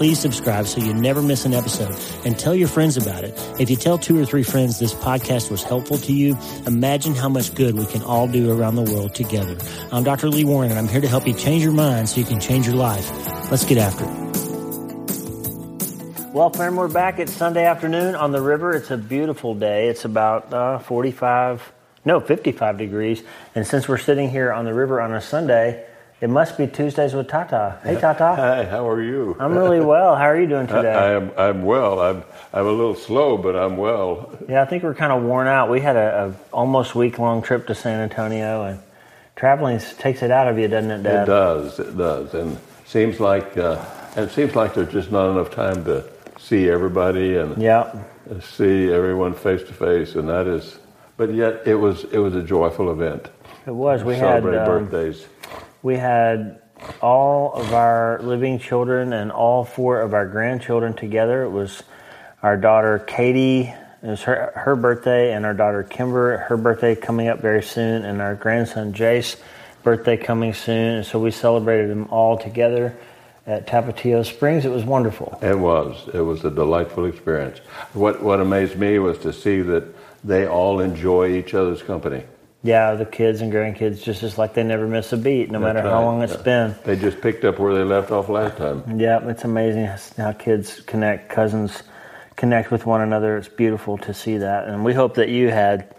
please subscribe so you never miss an episode and tell your friends about it. If you tell two or three friends this podcast was helpful to you, imagine how much good we can all do around the world together. I'm Dr. Lee Warren and I'm here to help you change your mind so you can change your life. Let's get after it. Well, friend, we're back. It's Sunday afternoon on the river. It's a beautiful day. It's about uh, 45, no, 55 degrees. And since we're sitting here on the river on a Sunday, it must be Tuesdays with Tata. Hey, Tata. Hi, how are you? I'm really well. How are you doing today? I, am. I'm well. I'm. I'm a little slow, but I'm well. Yeah, I think we're kind of worn out. We had a, a almost week long trip to San Antonio, and traveling takes it out of you, doesn't it, Dad? It does. It does, and seems like uh, and it seems like there's just not enough time to see everybody and yeah, see everyone face to face, and that is. But yet, it was it was a joyful event. it was. We had Celebrate um, birthdays. We had all of our living children and all four of our grandchildren together. It was our daughter Katie. It was her her birthday, and our daughter Kimber. Her birthday coming up very soon, and our grandson Jace birthday coming soon. And so we celebrated them all together at Tapatio Springs. It was wonderful. It was. It was a delightful experience. What What amazed me was to see that they all enjoy each other's company. Yeah, the kids and grandkids just as like they never miss a beat, no matter That's how long it's Yeah. been. They just picked up where they left off last time. Yeah, it's amazing how kids connect, cousins connect with one another. It's beautiful to see that. And we hope that you had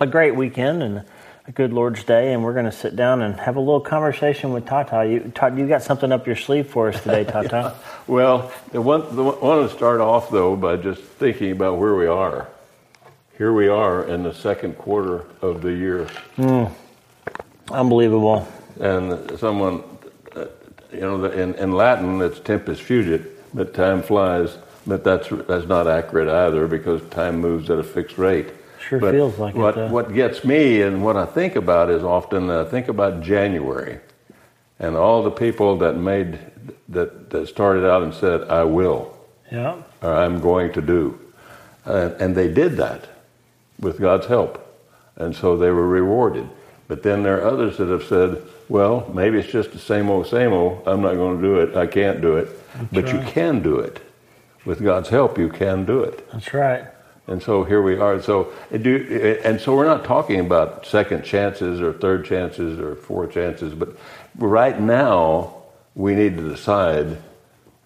a great weekend and a good Lord's Day. And we're going to sit down and have a little conversation with Tata. You, Tata, you got something up your sleeve for us today, Tata. Well, I want, the, want to start off though by just thinking about where we are. Here we are in the second quarter of the year, Unbelievable. and someone, uh, you know, in, in Latin it's tempus fugit, but time flies. But that's that's not accurate either because time moves at a fixed rate. Sure But feels like it, what, though. What gets me and what I think about is often uh, think about January, and all the people that made that, that started out and said, "I will." Yeah. or I'm going to do. Uh, and they did that with God's help. And so they were rewarded. But then there are others that have said, well, maybe it's just the same old, same old. I'm not going to do it. I can't do it. but you can do it. With God's help, you can do it. That's right. And so here we are. So do, and so we're not talking about second chances or third chances or fourth chances, but right now we need to decide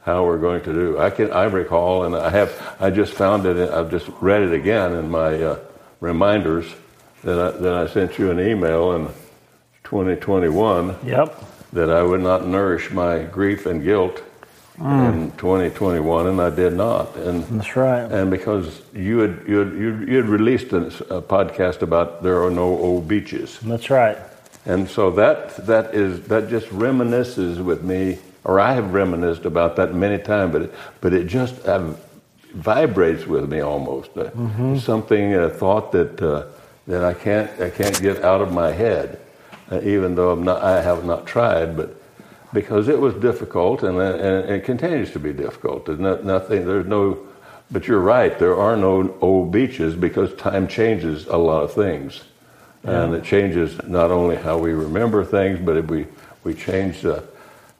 how we're going to do. I can I recall, and I have I just found it. I've just read it again in my uh, reminders that I, that I sent you an email in 2021 Yep. that I would not nourish my grief and guilt in 2021, and I did not. And That's right. and because you had you had, you you had released a, a podcast about there are no old beaches, That's right. and so that that is that just reminisces with me, or I have reminisced about that many times, but it, but it just uh, vibrates with me almost. Uh, Something a thought that uh, that I can't I can't get out of my head, uh, even though I'm not I have not tried, but because it was difficult and, and it continues to be difficult. There's not, nothing. There's no. But you're right. There are no old beaches because time changes a lot of things, and it changes not only how we remember things, but we we change. Uh,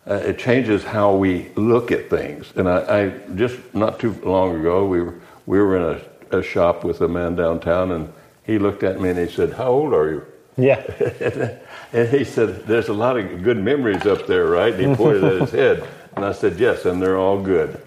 uh, it changes how we look at things. And I, I just not too long ago, we were we were in a, a shop with a man downtown, and he looked at me and he said, "How old are you?" Yeah. And he said, There's a lot of good memories up there, right? And he pointed at his head. And I said, Yes, and they're all good.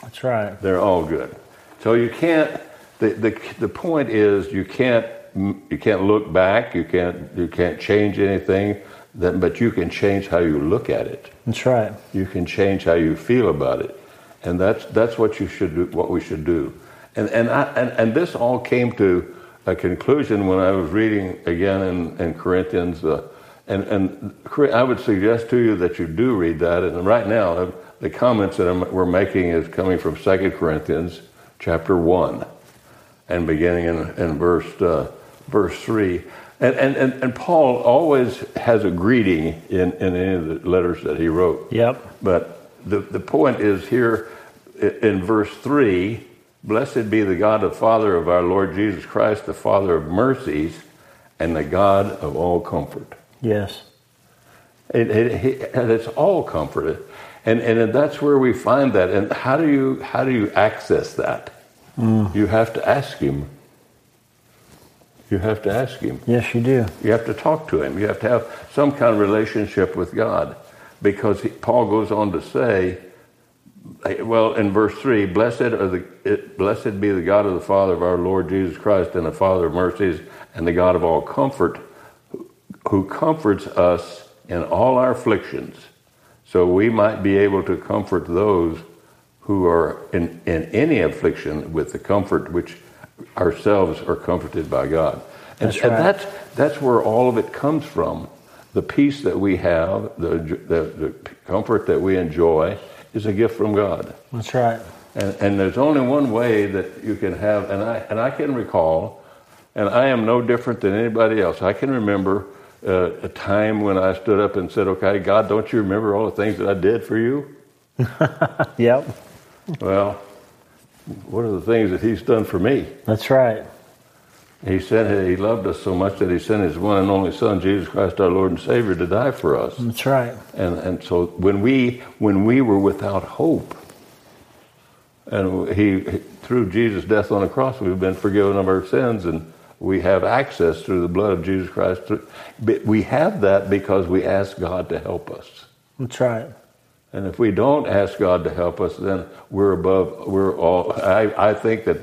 That's right. They're all good. So you can't the, the, the point is you can't you can't look back. You can't you can't change anything. That, but you can change how you look at it. That's right. You can change how you feel about it, and that's that's what you should do. What we should do, and and I, and, and this all came to a conclusion when I was reading again in, in Corinthians. Uh, and, and I would suggest to you that you do read that. And right now, the comments that I'm, we're making is coming from Second Corinthians chapter 1 and beginning in, in verse, uh, verse 3. And, and, and, and, Paul always has a greeting in, in any of the letters that he wrote. Yep. But the, the point is here in verse 3 Blessed be the God and Father of our Lord Jesus Christ, the Father of mercies, and the God of all comfort. Yes. It, it, and it's all comforted. And, and that's where we find that. And how do you, how do you access that? Mm. You have to ask Him. You have to ask Him. Yes, you do. You have to talk to Him. You have to have some kind of relationship with God. Because he, Paul goes on to say, well, in verse 3, blessed, are the, it, blessed be the God of the Father of our Lord Jesus Christ and the Father of mercies and the God of all comfort, who comforts us in all our afflictions, so we might be able to comfort those who are in, in any affliction with the comfort which ourselves are comforted by God. And, that's, right. and that's, that's where all of it comes from. The peace that we have, the, the, the comfort that we enjoy, is a gift from God. That's right. And, and there's only one way that you can have, and I, and I can recall, and I am no different than anybody else. I can remember uh, a time when I stood up and said, Okay, God, don't you remember all the things that I did for you? yep. Well, what are the things that He's done for me? That's right. He said He loved us so much that He sent His one and only Son, Jesus Christ, our Lord and Savior, to die for us. That's right. And and so when we when we were without hope, and He through Jesus' death on the cross, we've been forgiven of our sins and we have access through the blood of Jesus Christ. But we have that because we ask God to help us. That's right. And if we don't ask God to help us, then we're above. We're all. I, I think that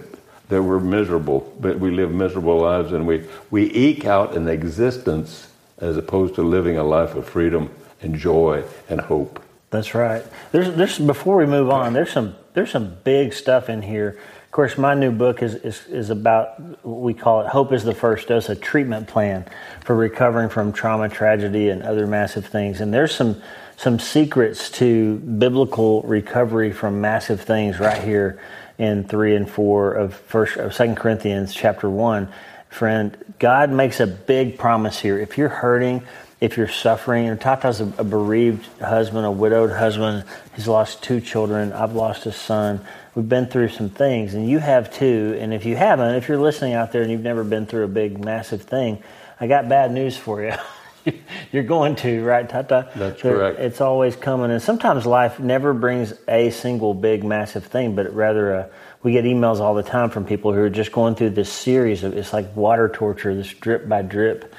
that we're miserable, but we live miserable lives, and we we eke out an existence as opposed to living a life of freedom and joy and hope. That's right. There's there's before we move on. There's some there's some big stuff in here of course, my new book is, is, is about we call it Hope is the First Dose, a treatment plan for recovering from trauma, tragedy, and other massive things. And there's some, some secrets to biblical recovery from massive things right here in 3 and 4 of, first, of 2 Corinthians chapter 1. Friend, God makes a big promise here. If you're hurting, if you're suffering, and Tata's a, a bereaved husband, a widowed husband, he's lost two children, I've lost a son we've been through some things, and you have too. And if you haven't, if you're listening out there and you've never been through a big, massive thing, I got bad news for you. you're going to, right, Tata? That's correct. It's always coming. And sometimes life never brings a single big, massive thing, but rather a, uh, we get emails all the time from people who are just going through this series of it's like water torture, this drip by drip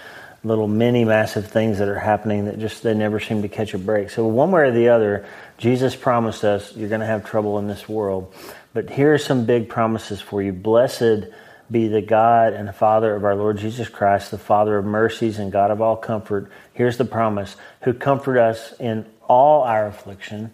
little mini massive things that are happening that just they never seem to catch a break. So one way or the other, Jesus promised us you're going to have trouble in this world. But here are some big promises for you. Blessed be the God and the Father of our Lord Jesus Christ, the Father of mercies and God of all comfort. Here's the promise who comfort us in all our affliction.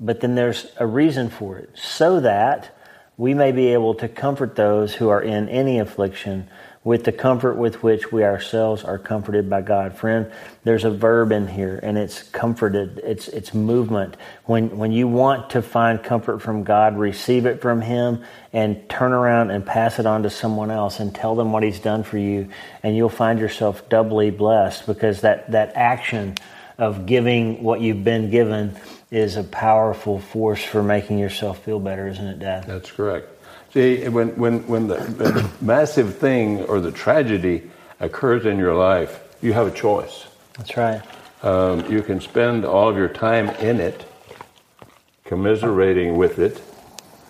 But then there's a reason for it, so that we may be able to comfort those who are in any affliction with the comfort with which we ourselves are comforted by God. Friend, there's a verb in here and it's comforted. It's it's movement. When when you want to find comfort from God, receive it from him and turn around and pass it on to someone else and tell them what he's done for you and you'll find yourself doubly blessed because that that action of giving what you've been given is a powerful force for making yourself feel better, isn't it, Dad? That's correct. See, when, when, when the, the massive thing or the tragedy occurs in your life, you have a choice. That's right. Um, you can spend all of your time in it, commiserating with it,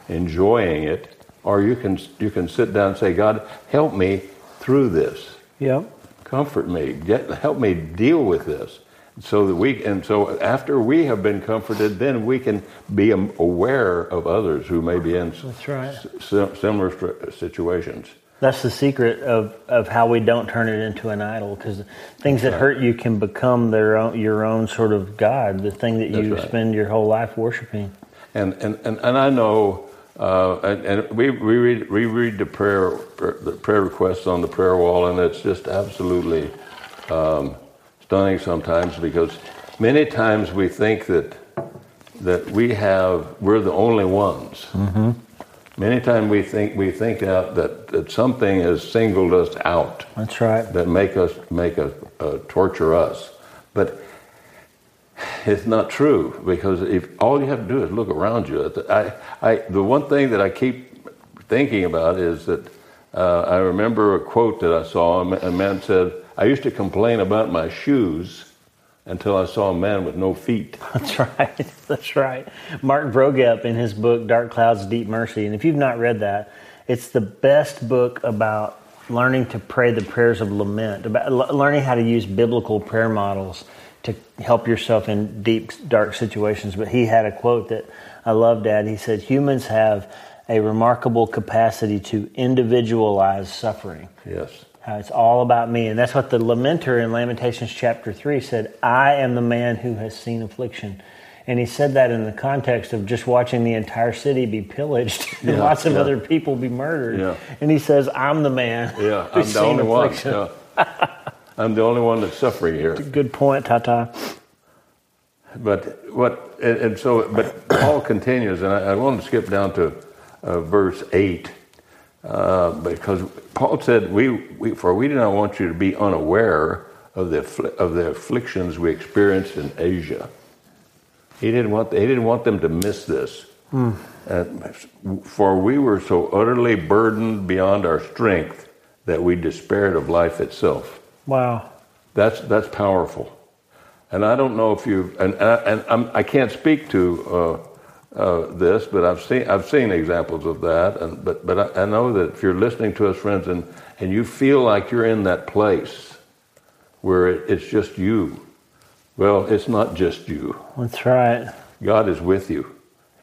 enjoying it, or you can you can sit down and say, God, help me through this. Yep. Comfort me. Get help me deal with this. So that we and so after we have been comforted, then we can be aware of others who may be in That's right. s- similar situations. That's the secret of, of how we don't turn it into an idol, because things that hurt you can become their own, your own sort of God, the thing that you right. spend your whole life worshiping. And and, and, and I know, uh, and, and we we read we read the prayer the prayer requests on the prayer wall, and it's just absolutely um, stunning sometimes because many times we think that that we have we're the only ones. Mm-hmm. Many times we think we think out that, that something has singled us out That's right. that make us make us uh, torture us, but it's not true because if all you have to do is look around you. I, I, the one thing that I keep thinking about is that uh, I remember a quote that I saw. A A man said, "I used to complain about my shoes until I saw a man with no feet." That's right. That's right. Mark Vroegop in his book Dark Clouds, Deep Mercy, and if you've not read that, it's the best book about learning to pray the prayers of lament, about learning how to use biblical prayer models to help yourself in deep, dark situations. But he had a quote that I loved. Dad. He said, "Humans have a remarkable capacity to individualize suffering." Yes. How it's all about me. And that's what the lamenter in Lamentations chapter 3 said I am the man who has seen affliction. And he said that in the context of just watching the entire city be pillaged and Yeah, lots of yeah. other people be murdered. Yeah. And he says, I'm the man. Yeah, I'm the seen only one. affliction." Yeah. I'm the only one that's suffering here. Good point, Tata. But what and, and so but Paul continues, and I, I want to skip down to uh, verse eight uh, because Paul said, we, "We for we do not want you to be unaware of the of the afflictions we experienced in Asia." He didn't want he didn't want them to miss this. And for we were so utterly burdened beyond our strength that we despaired of life itself. Wow. That's that's powerful, and I don't know if you and and, I, and I'm, I can't speak to uh, this, but I've seen I've seen examples of that, and but but I, I know that if you're listening to us, friends, and and you feel like you're in that place where it, it's just you, well, it's not just you. That's right. God is with you,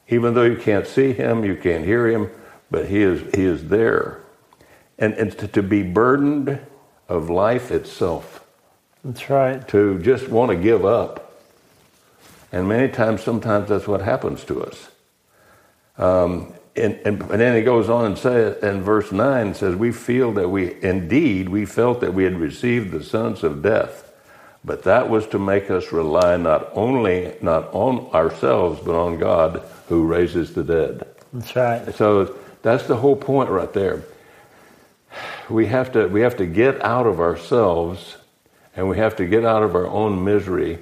even though you can't see Him, you can't hear Him, but He is He is there, and and to, to be burdened of life itself That's right. to just want to give up. And many times, sometimes that's what happens to us. Um, and, and, and then he goes on and says, in verse 9 says, We feel that we, indeed, we felt that we had received the sons of death, but that was to make us rely not only, not on ourselves, but on God who raises the dead. That's right. So that's the whole point right there. We have to we have to get out of ourselves, and we have to get out of our own misery,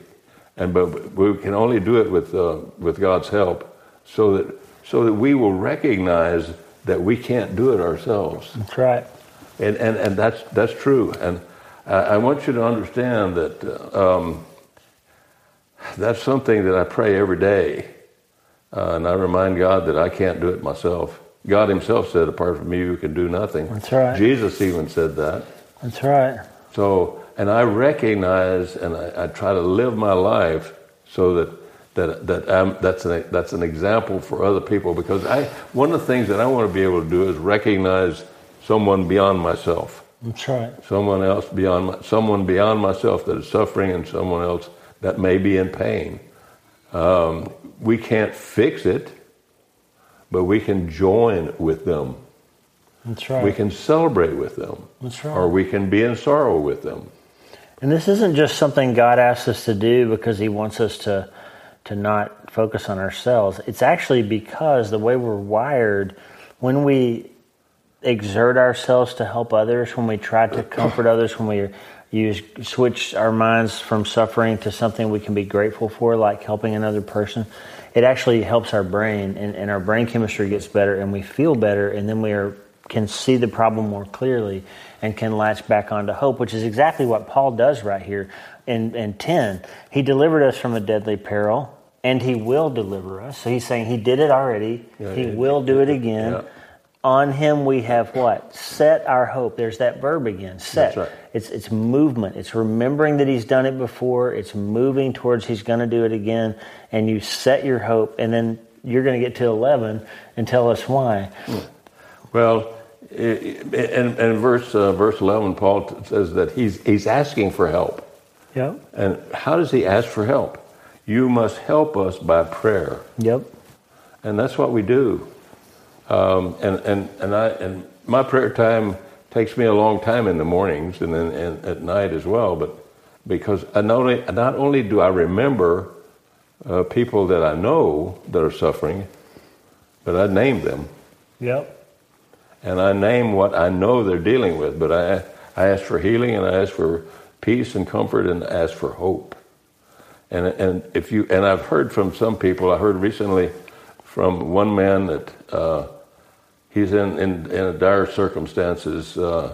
and but we can only do it with uh, with God's help, so that so that we will recognize that we can't do it ourselves, That's right. and and, and that's that's true. And I, I want you to understand that uh, um, that's something that I pray every day. Uh, and I remind God that I can't do it myself. God Himself said, apart from me, you can do nothing. That's right. Jesus even said that. That's right. So, and I recognize and I, I try to live my life so that that that I'm, that's an that's an example for other people because I one of the things that I want to be able to do is recognize someone beyond myself, That's right. someone else beyond my, someone beyond myself that is suffering, and someone else that may be in pain. Um, we can't fix it, but we can join with them. That's right. We can celebrate with them, That's right. or we can be in sorrow with them. And this isn't just something God asks us to do because He wants us to to not focus on ourselves. It's actually because the way we're wired, when we exert ourselves to help others, when we try to comfort others, when we use switch our minds from suffering to something we can be grateful for, like helping another person, it actually helps our brain and, and our brain chemistry gets better and we feel better and then we are can see the problem more clearly and can latch back onto hope, which is exactly what Paul does right here in, in 10. He delivered us from a deadly peril, and he will deliver us. So he's saying he did it already, Yeah, he yeah, will do it again. Yeah. On him we have what? Set our hope. There's that verb again. Set. Right. It's it's movement. It's remembering that he's done it before. It's moving towards he's going to do it again, and you set your hope, and then you're going to get to eleven and tell us why. Well, in, in verse uh, verse eleven, Paul t- says that he's he's asking for help. Yep. And how does he ask for help? You must help us by prayer, Yep. and that's what we do. Um, and and and I and my prayer time takes me a long time in the mornings and then and at night as well. But because I not only not only do I remember uh, people that I know that are suffering, but I name them. Yep. And I name what I know they're dealing with. But I, I ask for healing, and I ask for peace and comfort, and I ask for hope. And and if you and I've heard from some people. I heard recently from one man that uh, he's in, in in dire circumstances, uh,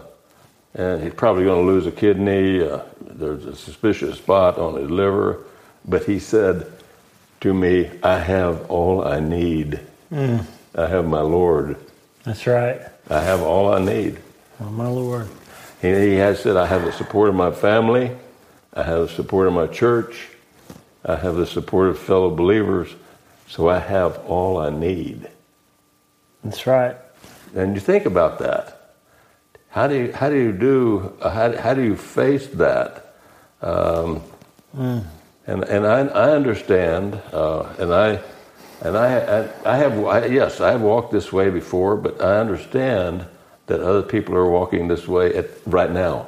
and he's probably going to lose a kidney. Uh, there's a suspicious spot on his liver, but he said to me, "I have all I need. I have my Lord." That's right. I have all I need. Oh my Lord. He, he has said, I have the support of my family, I have the support of my church, I have the support of fellow believers, so I have all I need. That's right. And you think about that. How do you, how do you do, uh, how, how do you face that? Um, And, and I, I understand, uh, and I, and I, I, I have, I, yes, I have walked this way before, but I understand that other people are walking this way at, right now.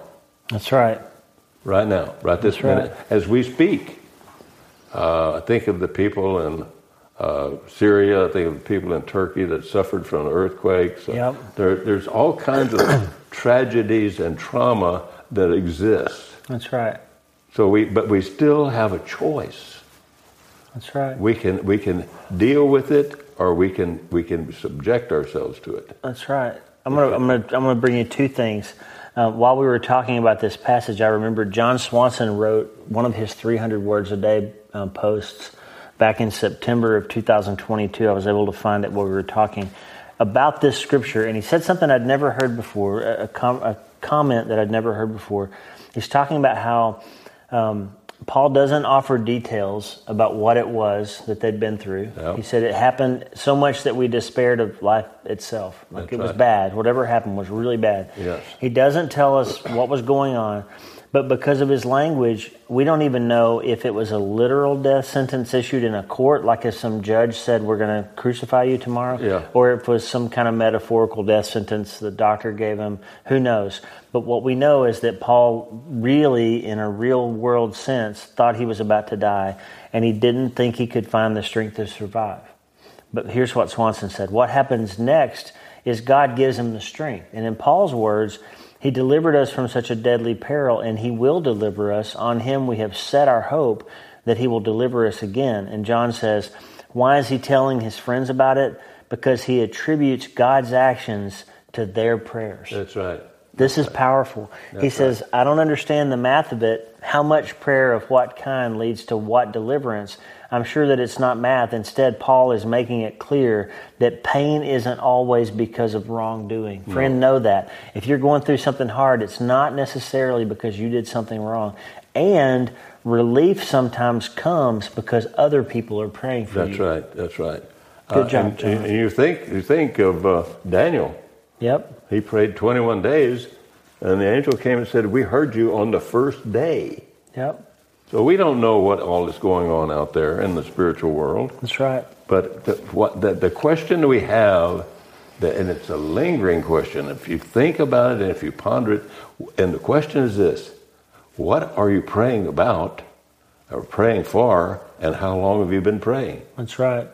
That's right. right now, right this That's right. minute, as we speak. Uh, I think of the people in uh, Syria. I think of the people in Turkey that suffered from earthquakes. Uh, Yep. There, there's all kinds of tragedies and trauma that exist. That's right. So we, but we still have a choice. That's right. We can we can deal with it, or we can we can subject ourselves to it. That's right. I'm gonna I'm gonna I'm gonna bring you two things. Uh, while we were talking about this passage, I remember John Swanson wrote one of his 300 words a day um, posts back in September of 2022. I was able to find it while we were talking about this scripture, and he said something I'd never heard before, a, a, com- a comment that I'd never heard before. He's talking about how um, Paul doesn't offer details about what it was that they'd been through. Yep. He said it happened so much that we despaired of life itself. Like That's it was right. bad. Whatever happened was really bad. Yes. He doesn't tell us what was going on, but because of his language, we don't even know if it was a literal death sentence issued in a court, like if some judge said, We're going to crucify you tomorrow, Yeah. or if it was some kind of metaphorical death sentence the doctor gave him. Who knows? But what we know is that Paul really, in a real world sense, thought he was about to die, and he didn't think he could find the strength to survive. But here's what Swanson said What happens next is God gives him the strength. And in Paul's words, He delivered us from such a deadly peril, and He will deliver us. On Him we have set our hope that He will deliver us again. And John says, Why is he telling his friends about it? Because he attributes God's actions to their prayers. That's right. This is powerful. he That's says, I don't understand the math of it. How much prayer of what kind leads to what deliverance? I'm sure that it's not math. Instead, Paul is making it clear that pain isn't always because of wrongdoing. Friend, know that. If you're going through something hard, it's not necessarily because you did something wrong. And relief sometimes comes because other people are praying for That's you. That's right. That's right. Good job, and, and you think you think of uh, Daniel. Yep. He prayed 21 days, and the angel came and said, "We heard you on the first day." Yep. So we don't know what all is going on out there in the spiritual world. That's right. But the, what, the, the question we have, the, and it's a lingering question, if you think about it and if you ponder it, and the question is this what are you praying about or praying for, and how long have you been praying? That's right.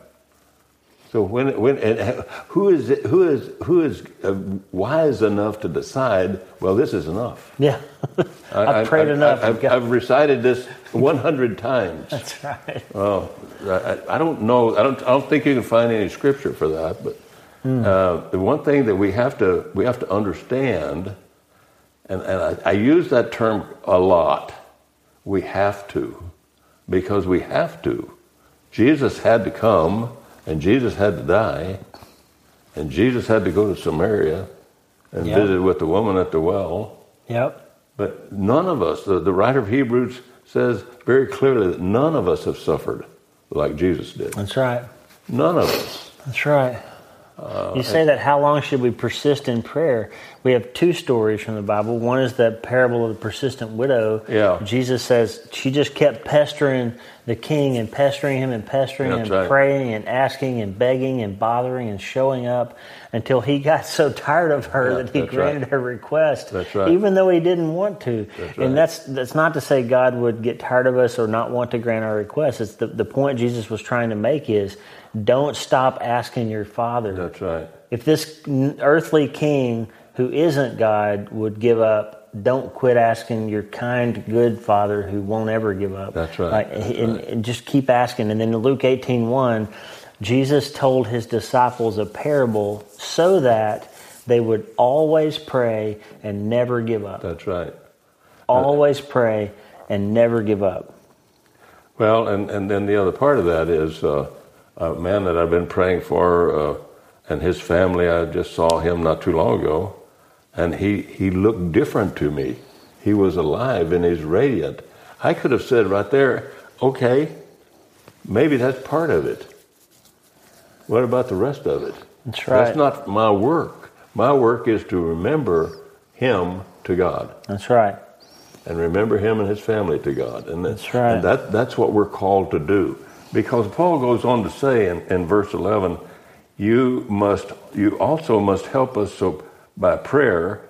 So when, when and who is who is who is uh, wise enough to decide? Well, this is enough. Yeah. I, I've prayed I, enough. I, I've recited this 100 times. That's right. Well, I, I don't know. I don't. I don't think you can find any scripture for that. But uh, the one thing that we have to we have to understand, and, and I, I use that term a lot. We have to, because we have to. Jesus had to come, and Jesus had to die, And Jesus had to go to Samaria and Yeah. visit with the woman at the well. Yep. But none of us, the, the writer of Hebrews says very clearly that none of us have suffered like Jesus did. That's right. None of us. That's right. Uh, you say that how long should we persist in prayer? We have two stories from the Bible. One is the parable of the persistent widow. Yeah. Jesus says she just kept pestering the king and pestering him and pestering That's and right. praying and asking and begging and bothering and showing up until he got so tired of her Yeah, that he granted right. her request. That's right. Even though he didn't want to. That's right. And that's that's not to say God would get tired of us or not want to grant our requests. It's the, the point Jesus was trying to make is don't stop asking your father. That's right. If this earthly king who isn't God would give up, don't quit asking your kind, good father who won't ever give up. That's right. Like, That's and, right. and just keep asking. And then in Luke 18 1, Jesus told his disciples a parable so that they would always pray and never give up. That's right. Always pray and never give up. Well, and, and then the other part of that is uh, a man that I've been praying for uh, and his family. I just saw him not too long ago, and he, he looked different to me. He was alive and he's radiant. I could have said right there, okay, maybe that's part of it. What about the rest of it? That's right. That's not my work. My work is to remember him to God That's right. and remember him and his family to God. And that- That's right. And that, that's what we're called to do. Because Paul goes on to say in, in verse 11, you must, you also must help us so by prayer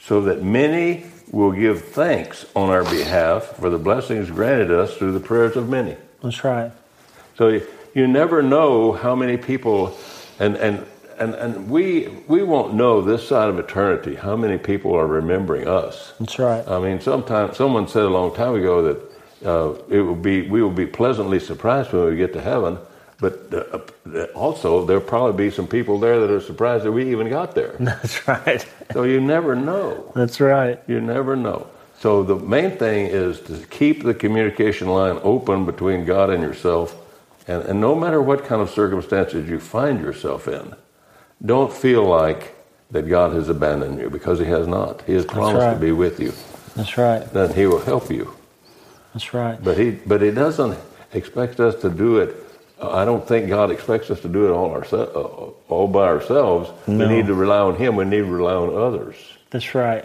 so that many will give thanks on our behalf for the blessings granted us through the prayers of many. That's right. So you, you never know how many people, and, and, and, and we, we won't know this side of eternity how many people are remembering us. That's right. I mean, sometimes someone said a long time ago that uh, it will be we will be pleasantly surprised when we get to heaven, but uh, also there'll probably be some people there that are surprised that we even got there. That's right. so you never know. That's right. You never know. So the main thing is to keep the communication line open between God and yourself, and, and no matter what kind of circumstances you find yourself in, don't feel like that God has abandoned you because He has not. He has promised right. to be with you. That's right. Then He will help you. That's right. But he, but he doesn't expect us to do it. I don't think God expects us to do it all ourselves, uh, all by ourselves. No. We need to rely on Him. We need to rely on others. That's right.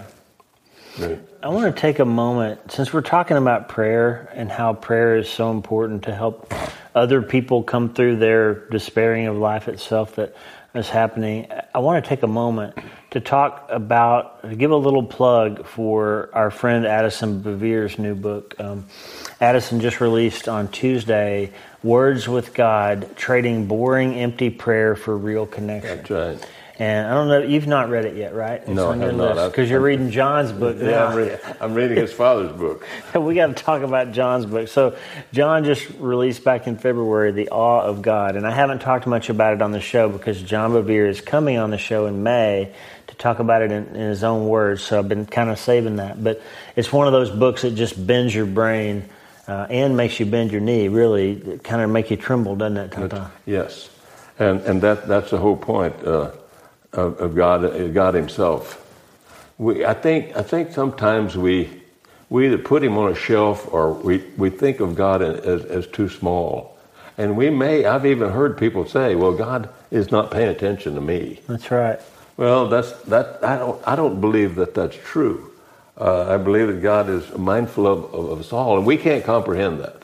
Right. I want to take a moment, since we're talking about prayer and how prayer is so important to help other people come through their despairing of life itself that is happening. I want to take a moment to talk about, give a little plug for our friend Addison Bevere's new book. Um, Addison just released on Tuesday Words with God Trading Boring, Empty Prayer for Real Connection. That's right. And I don't know, you've not read it yet, right? It's No, I on your have not. Because you're reading John's book Yeah, now. I'm, reading, I'm reading his father's book. we got to talk about John's book. So, John just released back in February, The Awe of God. And I haven't talked much about it on the show because John Bevere is coming on the show in May to talk about it in, in his own words. So, I've been kind of saving that. But it's one of those books that just bends your brain uh, and makes you bend your knee, really. Kind of make you tremble, doesn't it, Tata? Yes, and and that that's the whole point uh, of, of God uh, God Himself. We I think I think sometimes we we either put Him on a shelf or we, we think of God as, as too small, and we may I've even heard people say, "Well, God is not paying attention to me." That's right. Well, that's that. I don't. I don't believe that that's true. Uh, I believe that God is mindful of, of, of us all, and we can't comprehend that.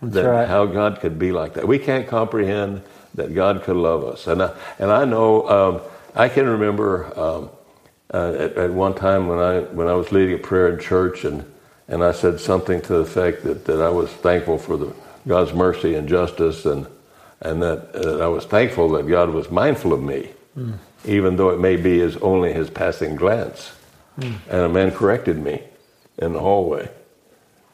that right. How God could be like that. We can't comprehend that God could love us. And I, and I know. Um, I can remember um, uh, at, at one time when I when I was leading a prayer in church, and and I said something to the effect that, that I was thankful for the God's mercy and justice, and and that uh, I was thankful that God was mindful of me, even though it may be as only His passing glance. And a man corrected me in the hallway.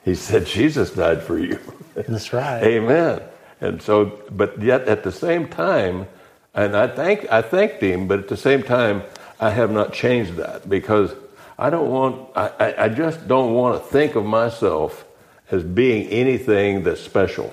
He said, "Jesus died for you." That's right. Amen. And so, but yet at the same time, and I thank I thanked him, but at the same time, I have not changed that because I don't want I, I- just don't want to think of myself as being anything that's special.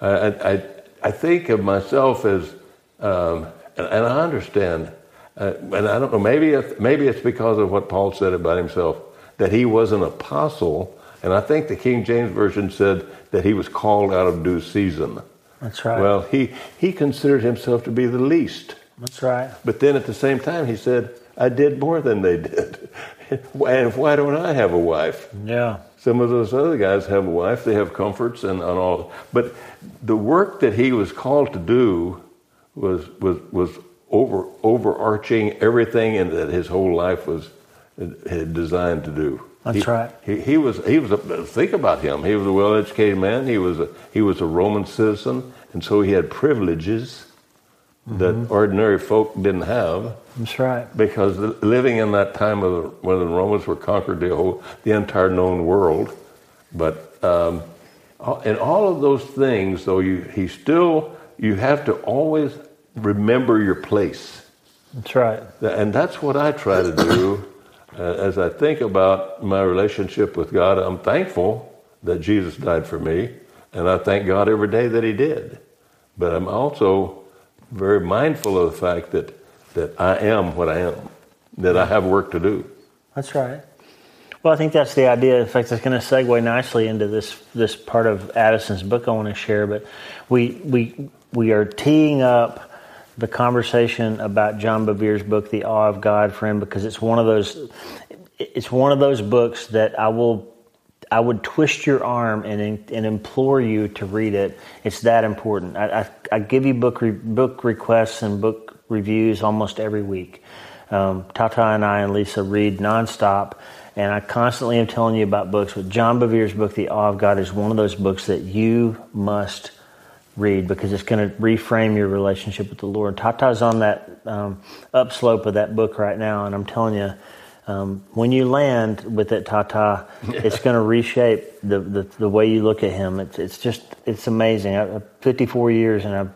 I I, I- I think of myself as um, and, and I understand, uh, and I don't know. Maybe it's, maybe it's because of what Paul said about himself that he was an apostle, and I think the King James version said that he was called out of due season. That's right. Well, he he considered himself to be the least. That's right. But then at the same time, he said, "I did more than they did." and why don't I have a wife? Yeah. Some of those other guys have a wife, they have comforts and, and all. But the work that he was called to do was, was, was over, overarching everything and that his whole life was designed to do. That's he, right. He, he was he was a, think about him. He was a well-educated man. He was a he was a Roman citizen, and so he had privileges mm-hmm. that ordinary folk didn't have. That's right. Because living in that time of the, when the Romans were conquered the whole the entire known world, but um, in all of those things, though, you he still you have to always remember your place. That's right. And that's what I try to do uh, as I think about my relationship with God. I'm thankful that Jesus died for me, and I thank God every day that He did. But I'm also very mindful of the fact that, that I am what I am, that I have work to do. That's right. Well, I think that's the idea. In fact, it's going to segue nicely into this this part of Addison's book I want to share. But we we we are teeing up the conversation about John Bevere's book, The Awe of God, friend, because it's one of those it's one of those books that I will I would twist your arm and and implore you to read it. It's that important. I, I, I give you book re, book requests and book reviews almost every week. Um, Tata and I and Lisa read nonstop, and I constantly am telling you about books. But John Bevere's book, The Awe of God, is one of those books that you must read because it's going to reframe your relationship with the Lord. Tata's on that um, upslope of that book right now, and I'm telling you, um, when you land with it, Tata, it's going to reshape the, the, the way you look at him. It's it's just it's amazing. I, 54 years, and I've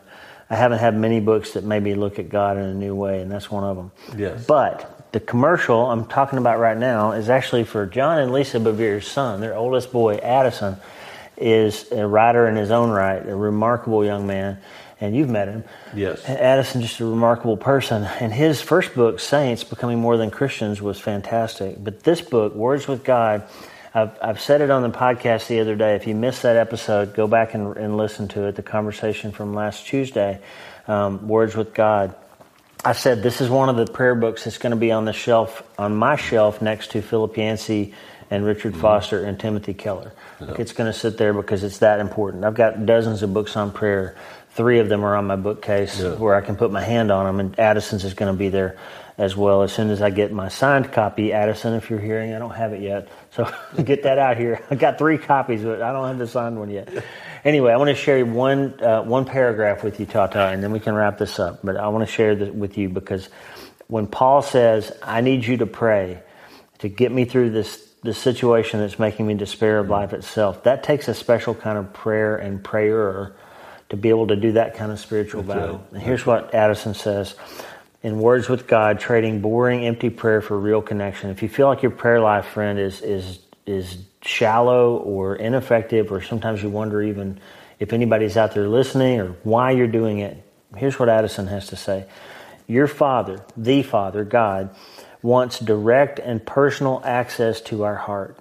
I haven't had many books that made me look at God in a new way, and that's one of them. Yes. But the commercial I'm talking about right now is actually for John and Lisa Bevere's son, their oldest boy, Addison is a writer in his own right, a remarkable young man, and you've met him. Yes. Addison, just a remarkable person. And his first book, Saints Becoming More Than Christians, was fantastic. But this book, Words with God, I've, I've said it on the podcast the other day. If you missed that episode, go back and, and listen to it, the conversation from last Tuesday, um, Words with God. I said this is one of the prayer books that's going to be on the shelf, on my shelf, next to Philip Yancey and Richard mm-hmm. Foster and Timothy Keller. Yep. It's going to sit there because it's that important. I've got dozens of books on prayer. Three of them are on my bookcase yeah. where I can put my hand on them, and Addison's is going to be there as well. As soon as I get my signed copy, Addison, if you're hearing, I don't have it yet, so get that out here. I've got three copies, but I don't have the signed one yet. Anyway, I want to share one uh, one paragraph with you, Tata, and then we can wrap this up. But I want to share this with you because when Paul says, "I need you to pray to get me through this the situation that's making me despair of life itself. That takes a special kind of prayer and prayer to be able to do that kind of spiritual that's battle. Right. And here's what Addison says in Words with God, trading boring, empty prayer for real connection. If you feel like your prayer life, friend, is is is shallow or ineffective, or sometimes you wonder even if anybody's out there listening or why you're doing it, here's what Addison has to say. Your Father, the Father, God, wants direct and personal access to our heart.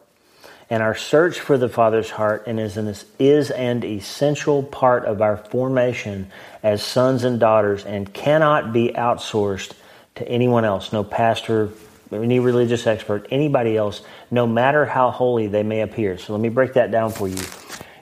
And our search for the Father's heart and is an, is an essential part of our formation as sons and daughters and cannot be outsourced to anyone else, no pastor, any religious expert, anybody else, no matter how holy they may appear. So let me break that down for you.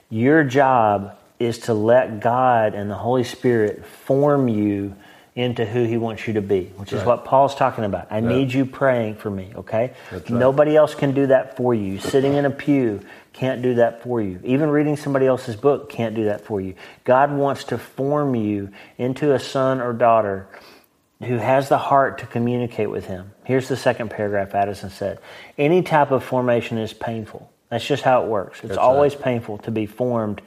Your job is to let God and the Holy Spirit form you into who he wants you to be, which is what Paul's talking about. I yeah. need you praying for me, okay? Nobody else can do that for you. Sitting in a pew can't do that for you. Even reading somebody else's book can't do that for you. God wants to form you into a son or daughter who has the heart to communicate with him. Here's the second paragraph Addison said Any type of formation is painful. That's just how it works. It's That's always right. painful to be formed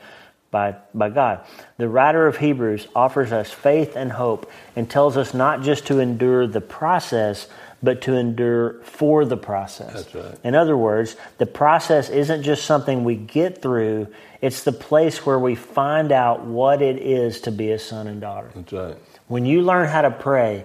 by, by God. The writer of Hebrews offers us faith and hope and tells us not just to endure the process, but to endure for the process. Right. In other words, the process isn't just something we get through, it's the place where we find out what it is to be a son and daughter. That's right. When you learn how to pray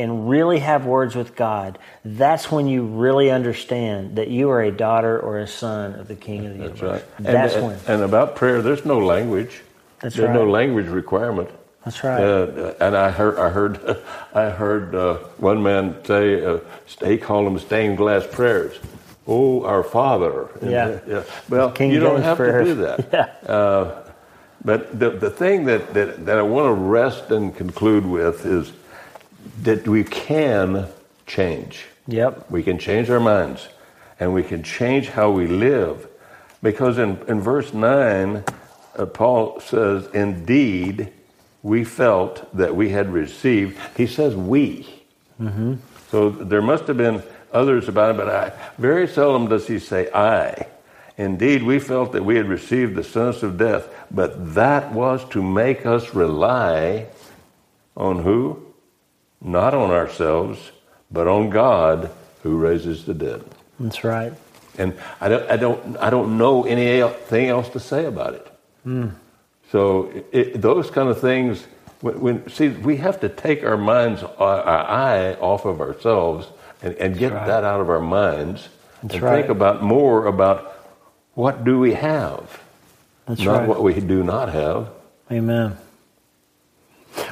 and really have words with God, that's when you really understand that you are a daughter or a son of the King of the That's universe. right. That's and, when. And about prayer, there's no language. That's there's no language requirement. That's right. Uh, and I heard, I heard, I heard uh, one man say, uh, he called them stained glass prayers. Oh, our Father. And, Yeah. uh, yeah. Well, King you don't have prayers. to do that. Yeah. Uh, but the, the thing that, that, that I want to rest and conclude with is that we can change. Yep. We can change our minds and we can change how we live. Because in, in verse 9, uh, Paul says, Indeed, we felt that we had received. He says we. So there must have been others about it, but I, very seldom does he say I. Indeed, we felt that we had received the sentence of death, but that was to make us rely on who? Not on ourselves, but on God who raises the dead. That's right. And I don't, I don't, I don't know anything else to say about it. Hmm. So it, those kind of things, when, when see, we have to take our minds, our, our eye off of ourselves, and, and get right. that out of our minds, That's and right. think about more about what do we have, That's not right. what we do not have. Amen.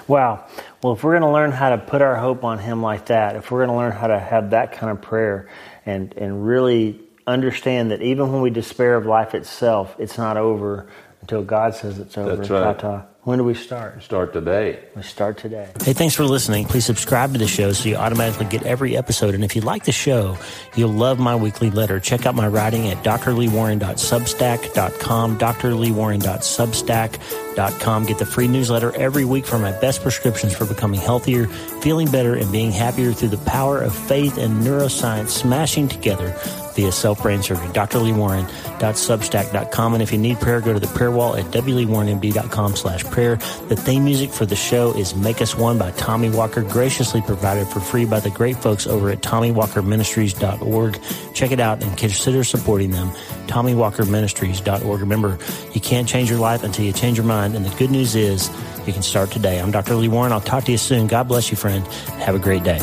Wow. Well, if we're going to learn how to put our hope on Him like that, if we're going to learn how to have that kind of prayer and, and really understand that even when we despair of life itself, it's not over until God says it's over. That's right. Tata. When do we start? Start today. We start today. Hey, thanks for listening. Please subscribe to the show so you automatically get every episode. And if you like the show, you'll love my weekly letter. Check out my writing at drleewarren.substack.com, drleewarren.substack.com. Get the free newsletter every week for my best prescriptions for becoming healthier, feeling better, and being happier through the power of faith and neuroscience smashing together via self-brain surgery. drleewarren.substack.com. And if you need prayer, go to the prayer wall at wleewarrenmd.com slash prayer. The theme music for the show is Make Us One by Tommy Walker, graciously provided for free by the great folks over at TommyWalkerMinistries.org. Check it out and consider supporting them. TommyWalkerMinistries.org. Remember, you can't change your life until you change your And the good news is you can start today. I'm Dr. Lee Warren. I'll talk to you soon. God bless you, friend. Have a great day.